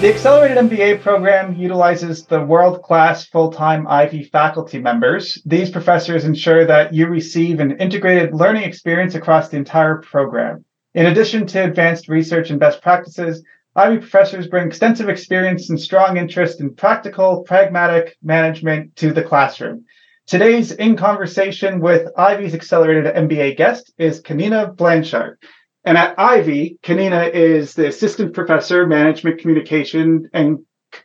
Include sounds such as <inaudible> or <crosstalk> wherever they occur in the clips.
The Accelerated MBA program utilizes the world class full time Ivey faculty members. These professors ensure that you receive an integrated learning experience across the entire program. In addition to advanced research and best practices, Ivey professors bring extensive experience and strong interest in practical, pragmatic management to the classroom. Today's in conversation with Ivey's Accelerated MBA guest is Kanina Blanchard. And at Ivey, Kanina is the assistant professor, management communication and,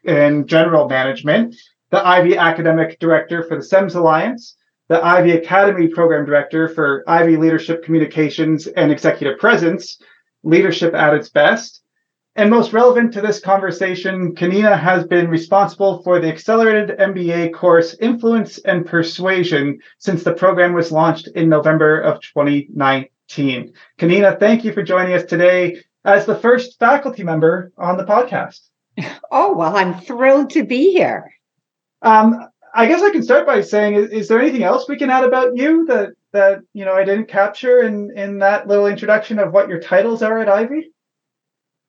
and general management, the Ivey academic director for the CEMS Alliance, the Ivey Academy program director for Ivey Leadership Communications and Executive Presence, Leadership at its Best. And most relevant to this conversation, Kanina has been responsible for the accelerated MBA course Influence and Persuasion since the program was launched in November of 2019 team. Kanina, thank you for joining us today as the first faculty member on the podcast. Oh, well, I'm thrilled to be here. Um, I guess I can start by saying, is, is, there anything else we can add about you that that you know I didn't capture in in that little introduction of what your titles are at Ivey?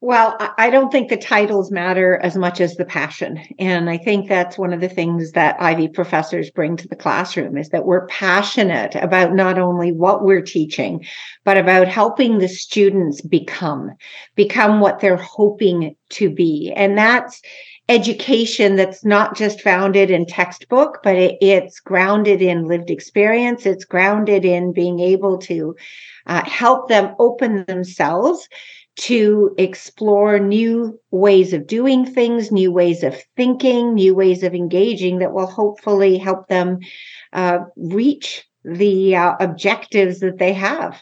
Well, I don't think the titles matter as much as the passion. And I think that's one of the things that Ivey professors bring to the classroom is that we're passionate about not only what we're teaching, but about helping the students become, become what they're hoping to be. And that's education that's not just founded in textbook, but it, it's grounded in lived experience. It's grounded in being able to uh, help them open themselves to explore new ways of doing things, new ways of thinking, new ways of engaging that will hopefully help them uh, reach the uh, objectives that they have.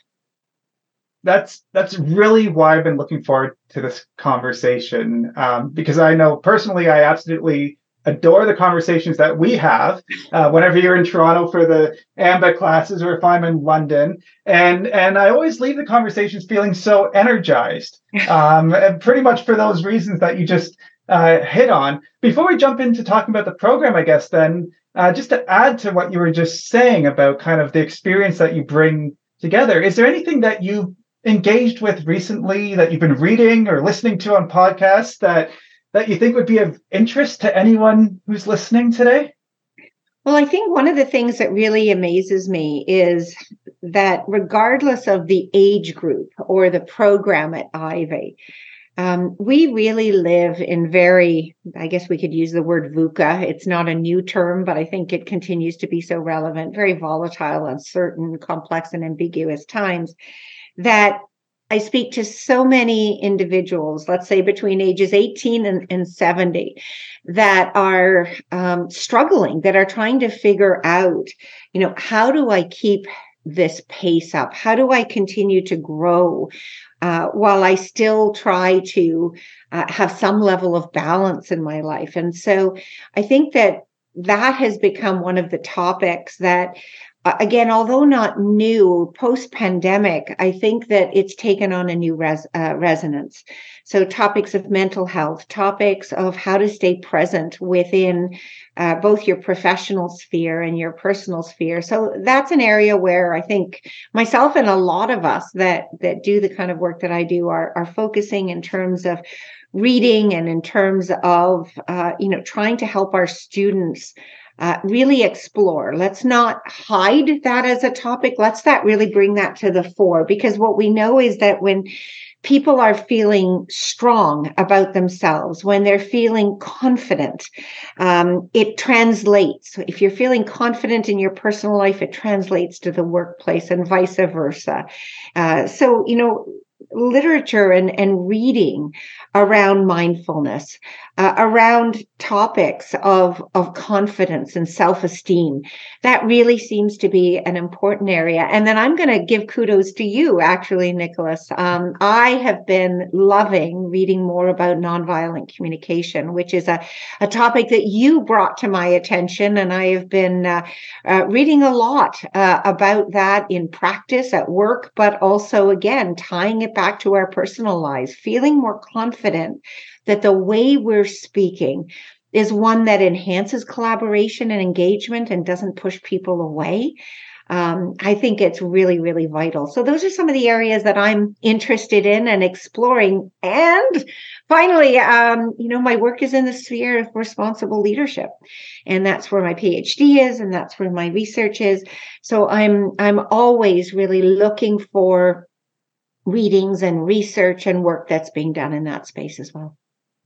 That's that's really why I've been looking forward to this conversation um, because I know personally I absolutely adore the conversations that we have uh, whenever you're in Toronto for the AMBA classes or if I'm in London. And and I always leave the conversations feeling so energized, <laughs> um, pretty much for those reasons that you just uh, hit on. Before we jump into talking about the program, I guess then uh, just to add to what you were just saying about kind of the experience that you bring together, is there anything that you engaged with recently that you've been reading or listening to on podcasts that that you think would be of interest to anyone who's listening today? Well, I think one of the things that really amazes me is that regardless of the age group or the program at Ivey, um, we really live in very, I guess we could use the word VUCA. It's not a new term, but I think it continues to be so relevant, very volatile, uncertain, complex, and ambiguous times that I speak to so many individuals, let's say between ages 18 and, and 70, that are um, struggling, that are trying to figure out, you know, how do I keep this pace up? How do I continue to grow uh, while I still try to uh, have some level of balance in my life? And so I think that that has become one of the topics that again, although not new, post pandemic, I think that it's taken on a new res- uh, resonance. So, topics of mental health, topics of how to stay present within uh, both your professional sphere and your personal sphere. So, that's an area where I think myself and a lot of us that that do the kind of work that I do are are focusing in terms of reading and in terms of uh, you know trying to help our students uh, really explore. Let's not hide that as a topic. Let's that really bring that to the fore because what we know is that when people are feeling strong about themselves, when they're feeling confident, um, it translates. If you're feeling confident in your personal life, it translates to the workplace and vice versa. Uh, so, you know, literature and, and reading around mindfulness, uh, around topics of, of confidence and self esteem. That really seems to be an important area. And then I'm going to give kudos to you, actually, Nicholas. Um, I have been loving reading more about nonviolent communication, which is a, a topic that you brought to my attention. And I have been uh, uh, reading a lot uh, about that in practice at work, but also, again, tying it back to our personal lives, feeling more confident that the way we're speaking is one that enhances collaboration and engagement and doesn't push people away. um, I think it's really, really vital. So those are some of the areas that I'm interested in and exploring. And finally, um, you know, my work is in the sphere of responsible leadership, and that's where my PhD is, and that's where my research is. So I'm I'm always really looking for readings and research and work that's being done in that space as well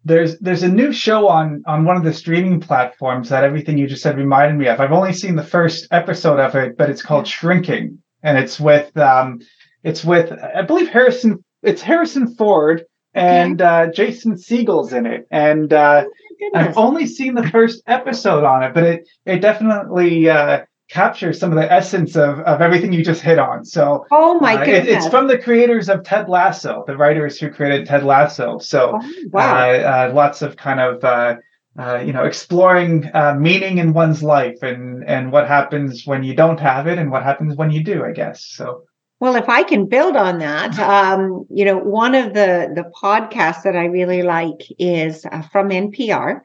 there's there's a new show on on one of the streaming platforms that everything you just said reminded me of. I've only seen the first episode of it, but it's called Shrinking, and it's with um, it's with I believe Harrison. It's Harrison Ford and okay. uh, Jason Segel's in it, and uh, oh, I've only seen the first episode on it, but it it definitely uh, captures some of the essence of, of everything you just hit on. So, oh my goodness, uh, it, it's from the creators of Ted Lasso, the writers who created Ted Lasso. So, oh, wow. uh, uh, lots of kind of uh, uh, you know exploring uh, meaning in one's life and and what happens when you don't have it and what happens when you do. I guess so. Well, if I can build on that, um, you know, one of the the podcasts that I really like is from NPR,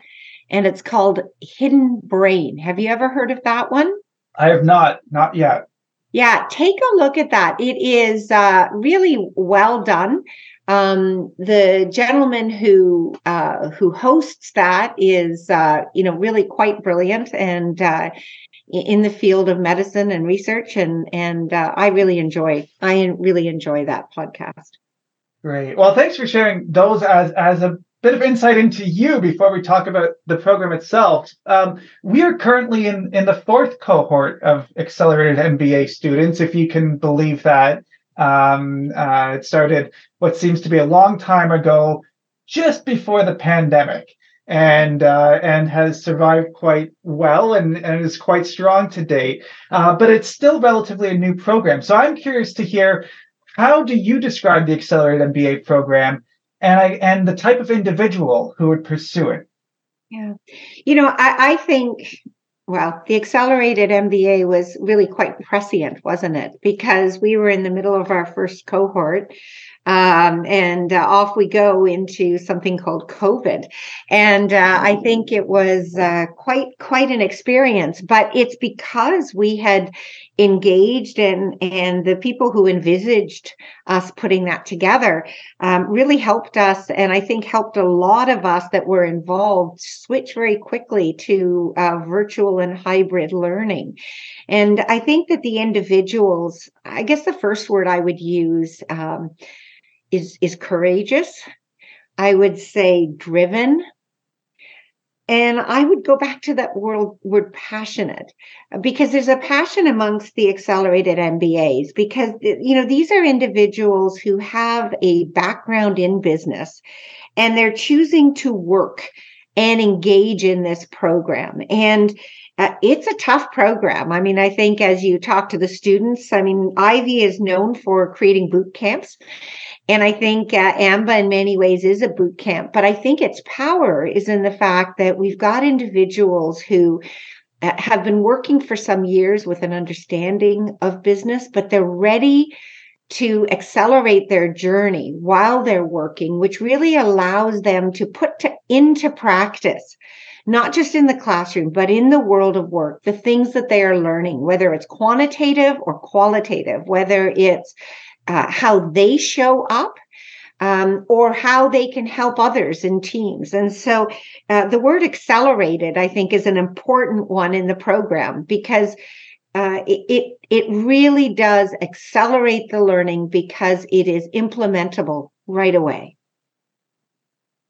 and it's called Hidden Brain. Have you ever heard of that one? I have not, not yet. Yeah, take a look at that. It is uh, really well done. Um, the gentleman who uh, who hosts that is, uh, you know, really quite brilliant and uh, in the field of medicine and research, and and uh, I really enjoy I really enjoy that podcast. Great. Well, thanks for sharing those as as a bit of insight into you before we talk about the program itself. Um, we are currently in, in the fourth cohort of accelerated MBA students, if you can believe that. Um, uh, it started what seems to be a long time ago, just before the pandemic, and uh, and has survived quite well and, and is quite strong to date. Uh, but it's still relatively a new program. So I'm curious to hear how do you describe the accelerated MBA program and I and the type of individual who would pursue it. Yeah, you know, I, I think well, the accelerated MBA was really quite prescient, wasn't it? Because we were in the middle of our first cohort um, and uh, off we go into something called COVID. And uh, I think it was uh, quite quite an experience. But it's because we had engaged and and the people who envisaged us putting that together um, really helped us, and I think helped a lot of us that were involved switch very quickly to uh, virtual and hybrid learning. And I think that the individuals, I guess the first word I would use. Um, is is courageous. I would say driven. And I would go back to that word, word passionate because there's a passion amongst the accelerated MBAs because, you know, these are individuals who have a background in business and they're choosing to work and engage in this program. And uh, it's a tough program. I mean, I think as you talk to the students, I mean, Ivey is known for creating boot camps. And I think uh, AMBA in many ways is a boot camp, but I think its power is in the fact that we've got individuals who uh, have been working for some years with an understanding of business, but they're ready to accelerate their journey while they're working, which really allows them to put to, into practice, not just in the classroom, but in the world of work, the things that they are learning, whether it's quantitative or qualitative, whether it's uh, how they show up um, or how they can help others in teams. And so uh, the word accelerated, I think, is an important one in the program because uh, it, it, it really does accelerate the learning because it is implementable right away.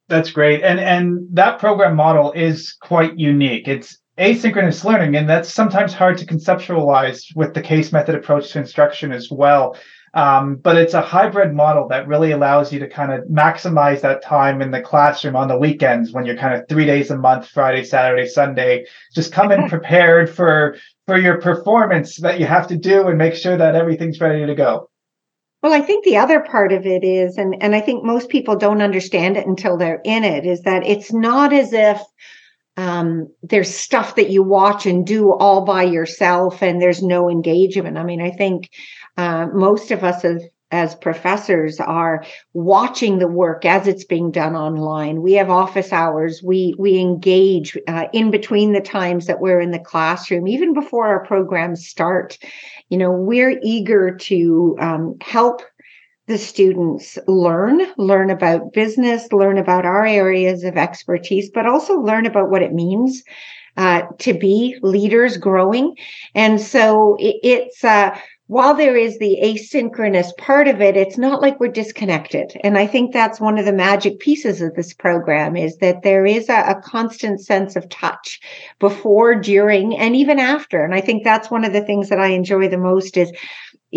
That's great. And and that program model is quite unique. It's asynchronous learning, and that's sometimes hard to conceptualize with the case method approach to instruction as well. Um, but it's a hybrid model that really allows you to kind of maximize that time in the classroom on the weekends when you're kind of three days a month, Friday, Saturday, Sunday. Just come in <laughs> prepared for for your performance that you have to do and make sure that everything's ready to go. Well, I think the other part of it is, and, and I think most people don't understand it until they're in it, is that it's not as if um, there's stuff that you watch and do all by yourself and there's no engagement. I mean, I think uh, most of us have as professors are watching the work as it's being done online. We have office hours. We we engage uh, in between the times that we're in the classroom, even before our programs start. You know, we're eager to um, help the students learn, learn about business, learn about our areas of expertise, but also learn about what it means uh, to be leaders growing. And so it, it's, uh, while there is the asynchronous part of it, it's not like we're disconnected. And I think that's one of the magic pieces of this program is that there is a, a, constant sense of touch before, during, and even after. And I think that's one of the things that I enjoy the most is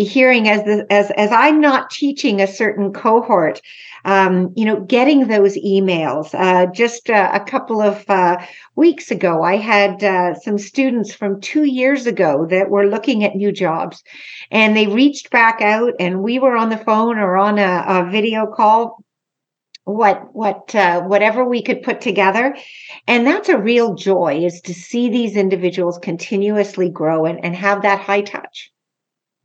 hearing as the, as as I'm not teaching a certain cohort, um, you know, getting those emails. Uh, just uh, a couple of uh, weeks ago, I had uh, some students from two years ago that were looking at new jobs, and they reached back out, and we were on the phone or on a, a video call what what uh, whatever we could put together and that's a real joy is to see these individuals continuously grow and, and have that high touch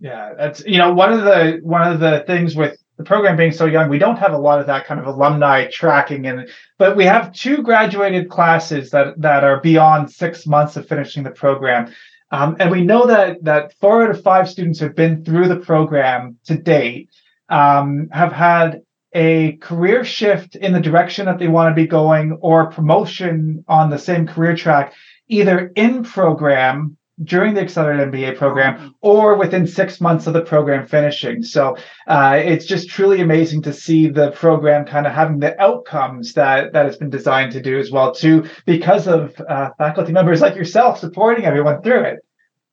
yeah, that's you know one of the one of the things with the program being so young, we don't have a lot of that kind of alumni tracking, and but we have two graduated classes that that are beyond six months of finishing the program, um, and we know that that four out of five students who've been through the program to date um, have had a career shift in the direction that they want to be going or promotion on the same career track either in program during the accelerated MBA program mm-hmm. or within six months of the program finishing. So uh, it's just truly amazing to see the program kind of having the outcomes that that it's been designed to do as well too, because of uh, faculty members like yourself supporting everyone through it.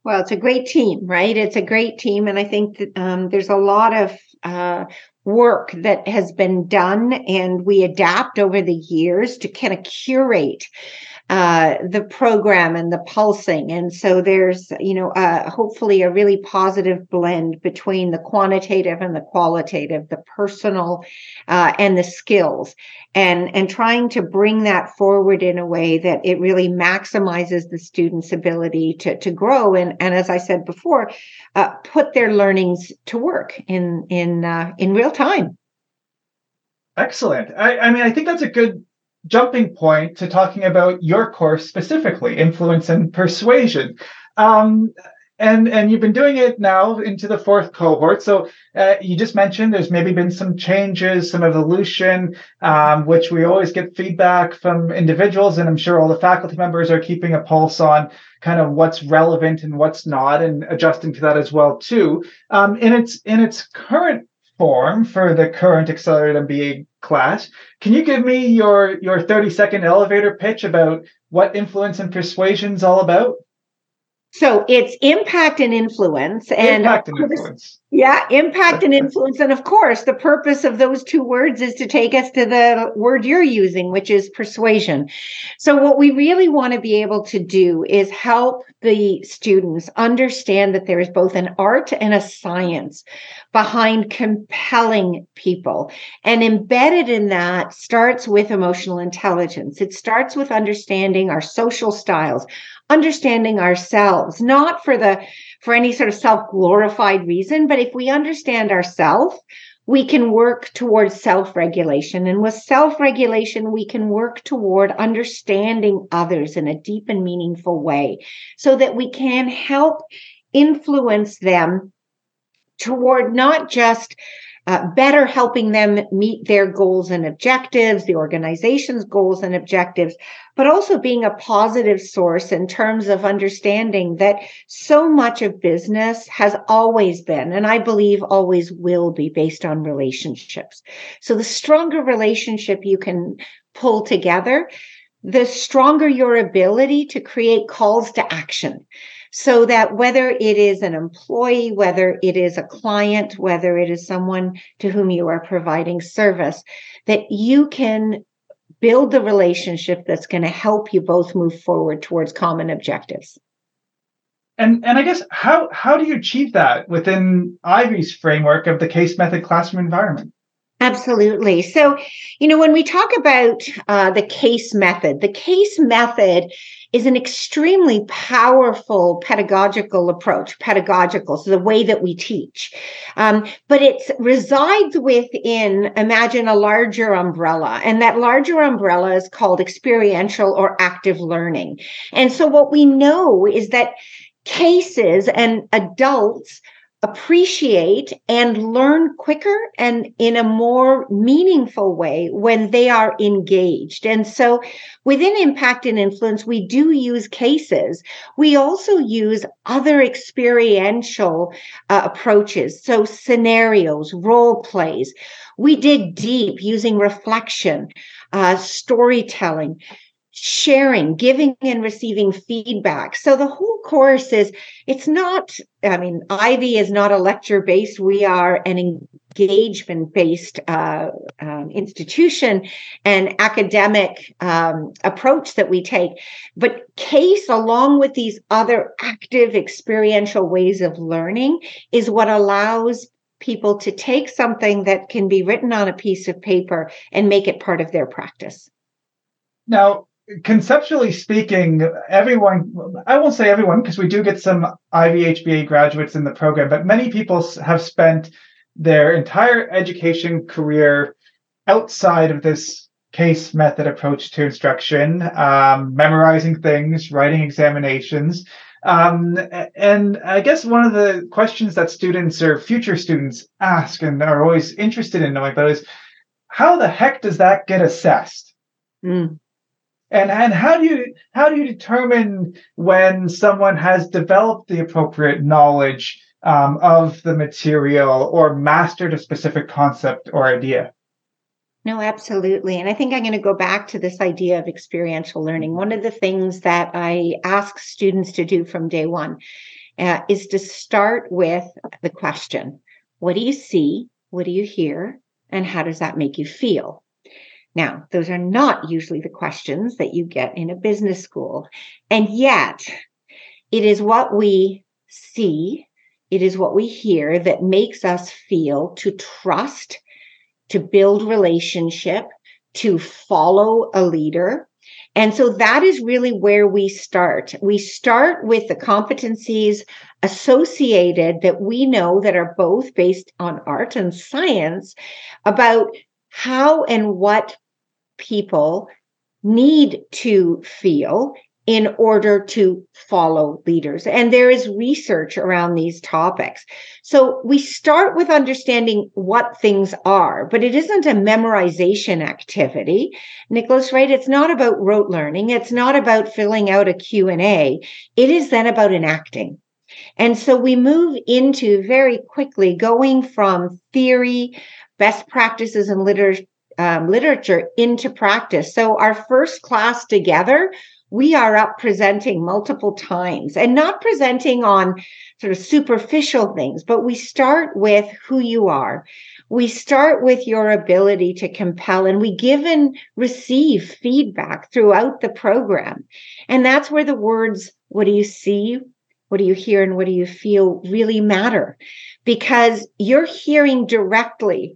Well, it's a great team, right? It's a great team, and I think that um, there's a lot of uh, work that has been done, and we adapt over the years to kind of curate uh, the program and the pulsing. And so there's, you know, uh, hopefully a really positive blend between the quantitative and the qualitative, the personal uh, and the skills, and and trying to bring that forward in a way that it really maximizes the student's ability to to grow and and as I said before, uh, put their learnings to work in in uh, in real time. Excellent. I, I mean, I think that's a good jumping point to talking about your course specifically, influence and persuasion. Um, and and you've been doing it now into the fourth cohort. So uh, you just mentioned there's maybe been some changes, some evolution, um, which we always get feedback from individuals, and I'm sure all the faculty members are keeping a pulse on kind of what's relevant and what's not, and adjusting to that as well too. Um, in its in its current form for the current accelerated MBA class. Can you give me your your 30 second elevator pitch about what influence and persuasion is all about? So it's impact and influence. And impact and influence. Yeah, impact and influence. And of course, the purpose of those two words is to take us to the word you're using, which is persuasion. So, what we really want to be able to do is help the students understand that there is both an art and a science behind compelling people. And embedded in that starts with emotional intelligence. It starts with understanding our social styles, understanding ourselves, not for the for any sort of self-glorified reason, but if we understand ourselves, we can work towards self-regulation. And with self-regulation, we can work toward understanding others in a deep and meaningful way so that we can help influence them toward not just uh, better helping them meet their goals and objectives, the organization's goals and objectives, but also being a positive source in terms of understanding that so much of business has always been, and I believe always will be based on relationships. So the stronger relationship you can pull together, the stronger your ability to create calls to action so that whether it is an employee, whether it is a client, whether it is someone to whom you are providing service, that you can build the relationship that's going to help you both move forward towards common objectives. And and I guess how how do you achieve that within Ivey's framework of the case method classroom environment? Absolutely. So, you know, when we talk about uh, the case method, the case method is an extremely powerful pedagogical approach, pedagogical, so the way that we teach. Um, but it resides within, imagine a larger umbrella, and that larger umbrella is called experiential or active learning. And so what we know is that cases and adults appreciate and learn quicker and in a more meaningful way when they are engaged. And so within impact and influence, we do use cases. We also use other experiential uh, approaches. So scenarios, role plays. We dig deep using reflection, uh, storytelling sharing, giving and receiving feedback. So the whole course is, it's not, I mean, Ivey is not a lecture based. We are an engagement based uh, um, institution and academic um, approach that we take. But CASE, along with these other active experiential ways of learning, is what allows people to take something that can be written on a piece of paper and make it part of their practice. Now, conceptually speaking, everyone, I won't say everyone, because we do get some Ivey HBA graduates in the program, but many people have spent their entire education career outside of this case method approach to instruction, um, memorizing things, writing examinations. Um, and I guess one of the questions that students or future students ask and are always interested in knowing about is how the heck does that get assessed? Mm and and how do you how do you determine when someone has developed the appropriate knowledge um, of the material or mastered a specific concept or idea? No absolutely. And i think i'm going to go back to this idea of experiential learning. One of the things that i ask students to do from day one uh, is to start with the question what do you see? What do you hear? And how does that make you feel now, those are not usually the questions that you get in a business school. And yet, it is what we see, it is what we hear that makes us feel to trust, to build relationship, to follow a leader. And so that is really where we start. We start with the competencies associated that we know that are both based on art and science about how and what people need to feel in order to follow leaders. And there is research around these topics. So we start with understanding what things are, but it isn't a memorization activity. Nicholas, right? It's not about rote learning. It's not about filling out a Q&A. It is then about enacting. And so we move into very quickly going from theory, best practices and literature um, literature into practice. So our first class together, we are up presenting multiple times and not presenting on sort of superficial things, but we start with who you are. We start with your ability to compel and we give and receive feedback throughout the program. And that's where the words, what do you see? What do you hear? And what do you feel really matter? Because you're hearing directly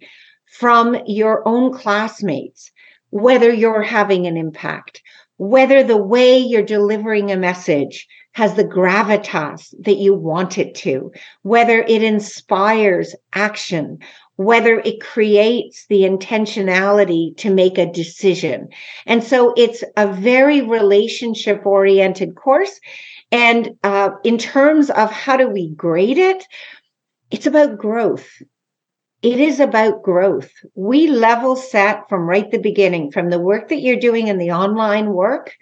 from your own classmates, whether you're having an impact, whether the way you're delivering a message has the gravitas that you want it to, whether it inspires action, whether it creates the intentionality to make a decision. And so it's a very relationship oriented course. And uh, in terms of how do we grade it, it's about growth it is about growth. We level set from right the beginning, from the work that you're doing in the online work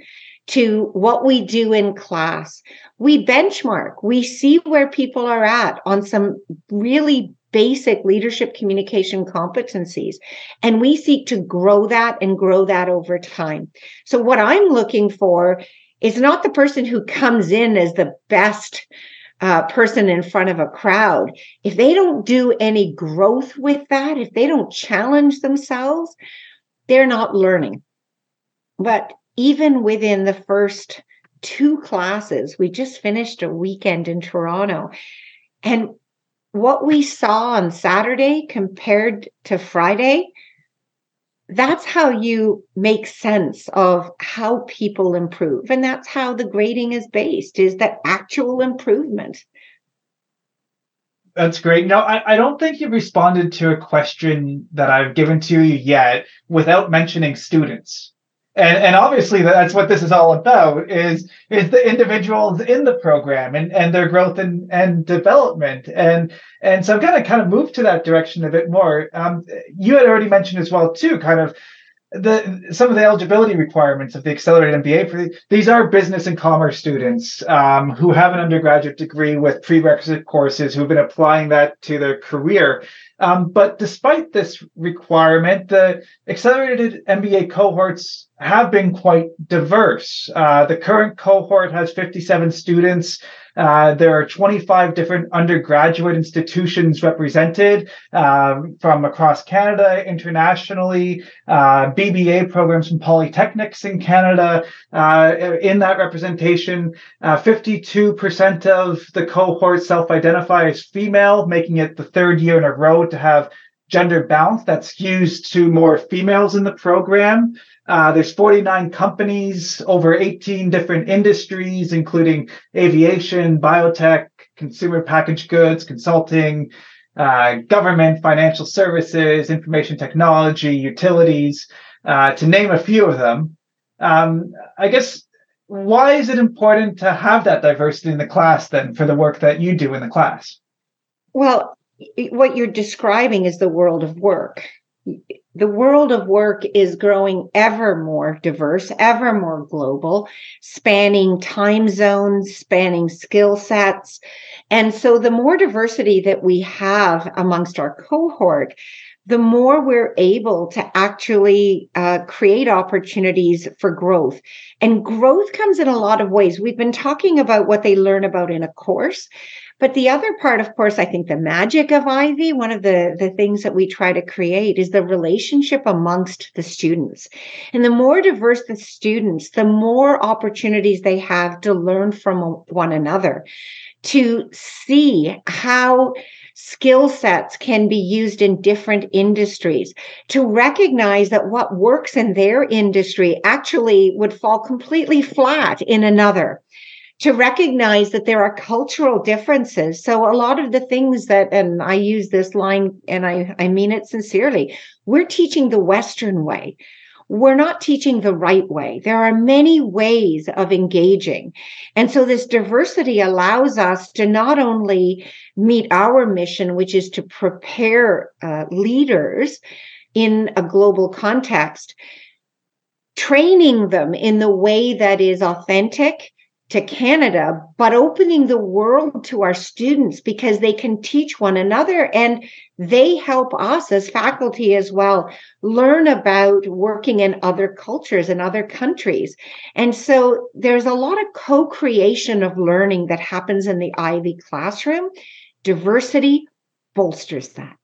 to what we do in class. We benchmark, we see where people are at on some really basic leadership communication competencies. And we seek to grow that and grow that over time. So, what I'm looking for is not the person who comes in as the best uh, person in front of a crowd, if they don't do any growth with that, if they don't challenge themselves, they're not learning. But even within the first two classes, we just finished a weekend in Toronto. And what we saw on Saturday compared to Friday, that's how you make sense of how people improve. And that's how the grading is based, is that actual improvement. That's great. No, I, I don't think you've responded to a question that I've given to you yet without mentioning students and and obviously that's what this is all about is is the individuals in the program and and their growth and and development. And and so i'm going to kind of move to that direction a bit more. Um, you had already mentioned as well too kind of the some of the eligibility requirements of the accelerated MBA for these are business and commerce students um, who have an undergraduate degree with prerequisite courses who've been applying that to their career. Um, but despite this requirement, the accelerated MBA cohorts have been quite diverse. Uh, the current cohort has 57 students. Uh, there are 25 different undergraduate institutions represented um, from across Canada, internationally, uh, BBA programs from polytechnics in Canada. Uh, in that representation, 52% uh, of the cohort self identify as female, making it the third year in a row to have gender balance that's skews to more females in the program. Uh, there's 49 companies, over 18 different industries, including aviation, biotech, consumer packaged goods, consulting, uh, government, financial services, information technology, utilities, uh, to name a few of them. Um, I guess why is it important to have that diversity in the class then for the work that you do in the class? Well, what you're describing is the world of work the world of work is growing ever more diverse, ever more global, spanning time zones, spanning skill sets. And so the more diversity that we have amongst our cohort, the more we're able to actually uh, create opportunities for growth. And growth comes in a lot of ways. We've been talking about what they learn about in a course, but the other part, of course, I think the magic of Ivey, one of the, the things that we try to create is the relationship amongst the students. And the more diverse the students, the more opportunities they have to learn from one another, to see how skill sets can be used in different industries to recognize that what works in their industry actually would fall completely flat in another to recognize that there are cultural differences. So a lot of the things that, and I use this line and I, I mean it sincerely, we're teaching the Western way. We're not teaching the right way. There are many ways of engaging. And so this diversity allows us to not only meet our mission, which is to prepare uh, leaders in a global context, training them in the way that is authentic to Canada, but opening the world to our students because they can teach one another and they help us as faculty as well learn about working in other cultures and other countries. And so there's a lot of co creation of learning that happens in the Ivey classroom. Diversity bolsters that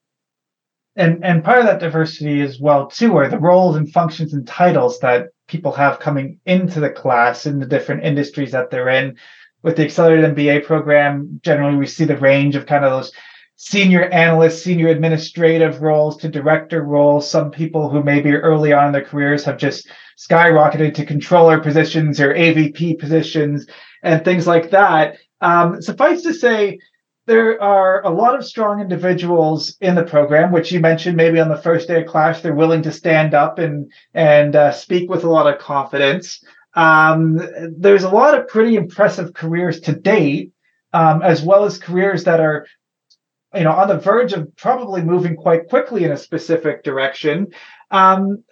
and and part of that diversity as well too are the roles and functions and titles that people have coming into the class in the different industries that they're in. With the accelerated mba program generally we see the range of kind of those senior analysts senior administrative roles to director roles. Some people who maybe early on in their careers have just skyrocketed to controller positions or avp positions and things like that. Um, suffice to say there are a lot of strong individuals in the program, which you mentioned maybe on the first day of class, they're willing to stand up and and uh, speak with a lot of confidence. Um, there's a lot of pretty impressive careers to date, um, as well as careers that are, you know, on the verge of probably moving quite quickly in a specific direction. Um,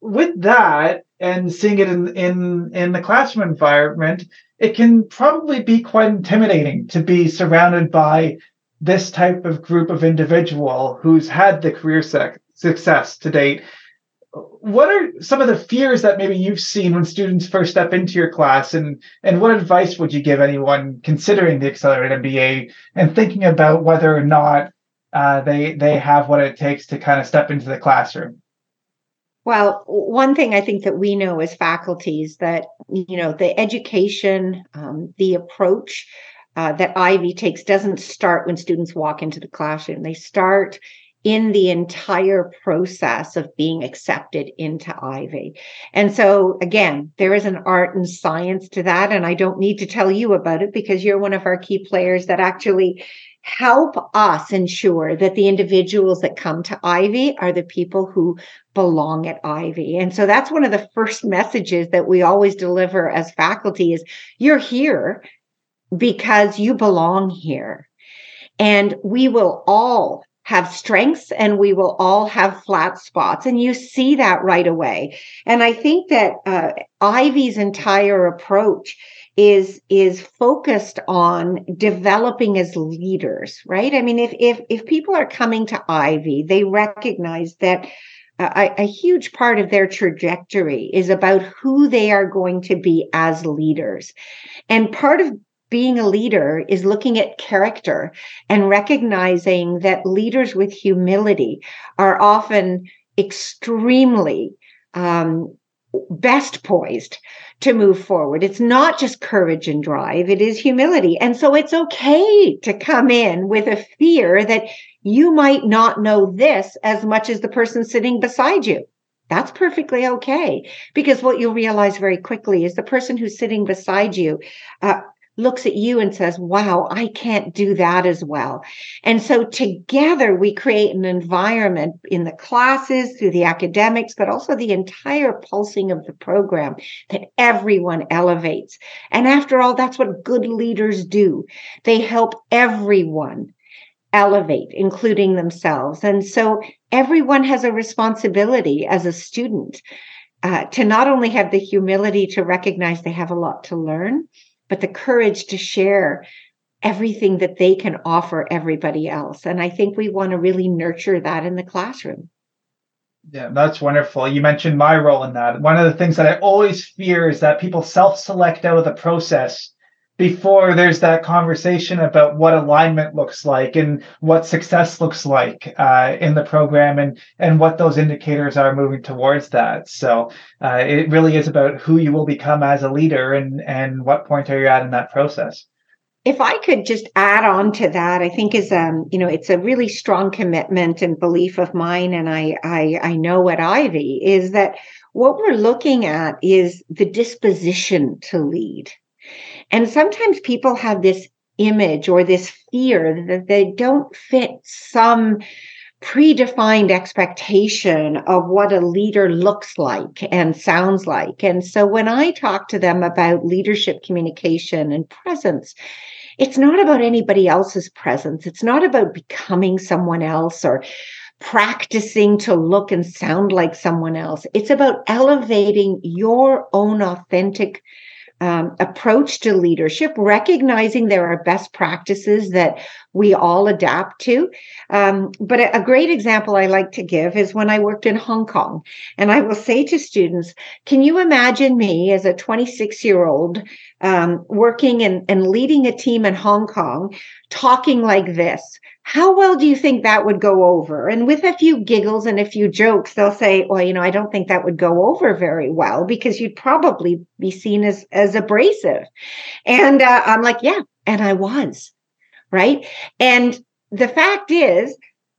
with that, and seeing it in in in the classroom environment, it can probably be quite intimidating to be surrounded by this type of group of individual who's had the career sec- success to date. What are some of the fears that maybe you've seen when students first step into your class, and and what advice would you give anyone considering the accelerated MBA and thinking about whether or not uh, they they have what it takes to kind of step into the classroom? Well, one thing I think that we know as faculties that you know the education, um, the approach uh, that Ivey takes doesn't start when students walk into the classroom. They start in the entire process of being accepted into Ivey. And so, again, there is an art and science to that. And I don't need to tell you about it because you're one of our key players that actually help us ensure that the individuals that come to Ivey are the people who belong at Ivey. And so that's one of the first messages that we always deliver as faculty is you're here because you belong here. And we will all have strengths and we will all have flat spots. And you see that right away. And I think that uh, Ivey's entire approach is is focused on developing as leaders right? I mean if if if people are coming to Ivey they recognize that a, a, huge part of their trajectory is about who they are going to be as leaders. And part of being a leader is looking at character and recognizing that leaders with humility are often extremely um, best poised to move forward. It's not just courage and drive, it is humility. And so it's okay to come in with a fear that you might not know this as much as the person sitting beside you. That's perfectly okay because what you'll realize very quickly is the person who's sitting beside you uh, looks at you and says, Wow, I can't do that as well. And so together we create an environment in the classes, through the academics, but also the entire pulsing of the program that everyone elevates. And after all, that's what good leaders do. They help everyone elevate, including themselves. And so everyone has a responsibility as a student. Uh, to not only have the humility to recognize they have a lot to learn, but the courage to share everything that they can offer everybody else. And I think we want to really nurture that in the classroom. Yeah, that's wonderful. You mentioned my role in that. One of the things that I always fear is that people self select out of the process before there's that conversation about what alignment looks like and what success looks like uh, in the program and and what those indicators are moving towards that so uh, it really is about who you will become as a leader and and what point are you at in that process if I could just add on to that, I think is um, you know, it's a really strong commitment and belief of mine, and I I I know at Ivey is that what we're looking at is the disposition to lead. And sometimes people have this image or this fear that they don't fit some predefined expectation of what a leader looks like and sounds like. And so when I talk to them about leadership communication and presence, it's not about anybody else's presence. It's not about becoming someone else or practicing to look and sound like someone else. It's about elevating your own authentic um, approach to leadership, recognizing there are best practices that we all adapt to. Um, but a, a, great example I like to give is when I worked in Hong Kong. And I will say to students, can you imagine me as a 26 year old um, working and, and leading a team in Hong Kong talking like this? how well do you think that would go over? And with a few giggles and a few jokes, they'll say, well, you know, I don't think that would go over very well because you'd probably be seen as, as abrasive. And uh, I'm like, yeah, and I was, right? And the fact is,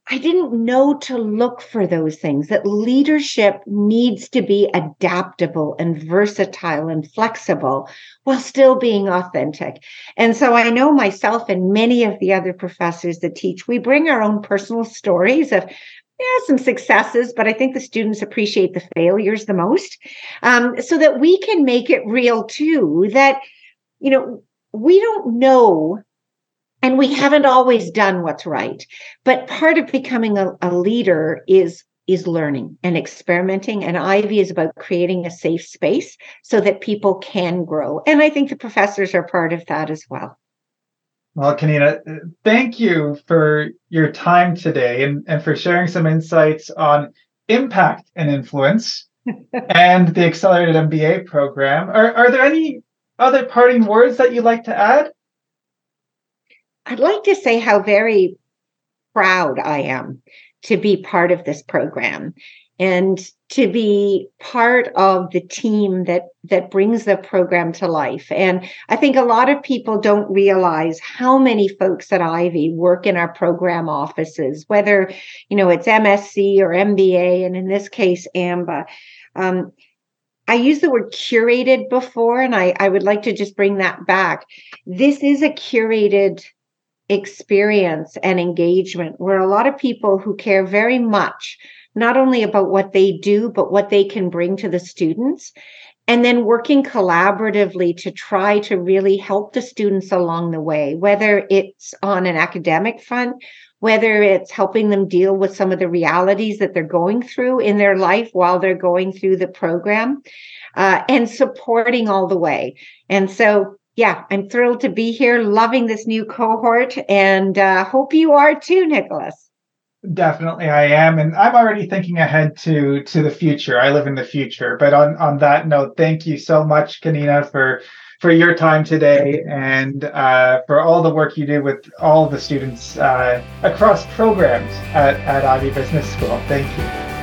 I didn't know to look for those things, that leadership needs to be adaptable and versatile and flexible while still being authentic. And so I know myself and many of the other professors that teach, we bring our own personal stories of yeah, some successes, but I think the students appreciate the failures the most um, so that we can make it real too. That, you know, we don't know and we haven't always done what's right but part of becoming a, a, leader is is learning and experimenting. And Ivey is about creating a safe space so that people can grow. And i think the professors are part of that as well. Well kanina thank you for your time today and, and for sharing some insights on impact and influence <laughs> and the accelerated mba program. Are, are there any other parting words that you'd like to add I'd like to say how very proud I am to be part of this program. and to be part of the team that that brings the program to life and i think a lot of people don't realize how many folks at Ivey work in our program offices whether you know it's msc or mba and in this case amba um, i used the word curated before and I, I would like to just bring that back this is a curated experience and engagement where a lot of people who care very much not only about what they do, but what they can bring to the students. And then working collaboratively to try to really help the students along the way, whether it's on an academic front, whether it's helping them deal with some of the realities that they're going through in their life while they're going through the program, uh, and supporting all the way. And so, yeah, I'm thrilled to be here, loving this new cohort, and uh, hope you are too, Nicholas. Definitely, I am, and I'm already thinking ahead to to the future. I live in the future, but on on that note, thank you so much, Kanina, for for your time today and uh, for all the work you do with all the students uh, across programs at, at Ivey Business School. Thank you.